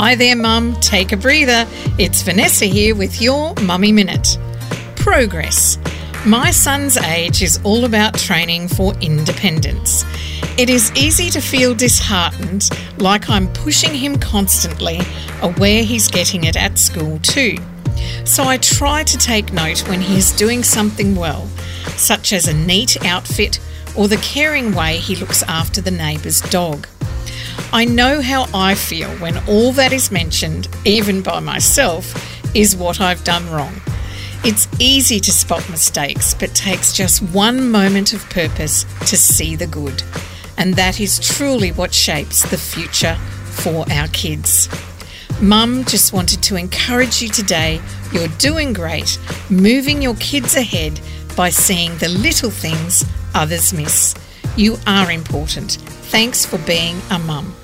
Hi there, Mum. Take a breather. It's Vanessa here with your Mummy Minute. Progress. My son's age is all about training for independence. It is easy to feel disheartened, like I'm pushing him constantly, aware he's getting it at school too. So I try to take note when he is doing something well, such as a neat outfit or the caring way he looks after the neighbour's dog. I know how I feel when all that is mentioned, even by myself, is what I've done wrong. It's easy to spot mistakes, but takes just one moment of purpose to see the good. And that is truly what shapes the future for our kids. Mum just wanted to encourage you today. You're doing great, moving your kids ahead by seeing the little things others miss. You are important. Thanks for being a mum.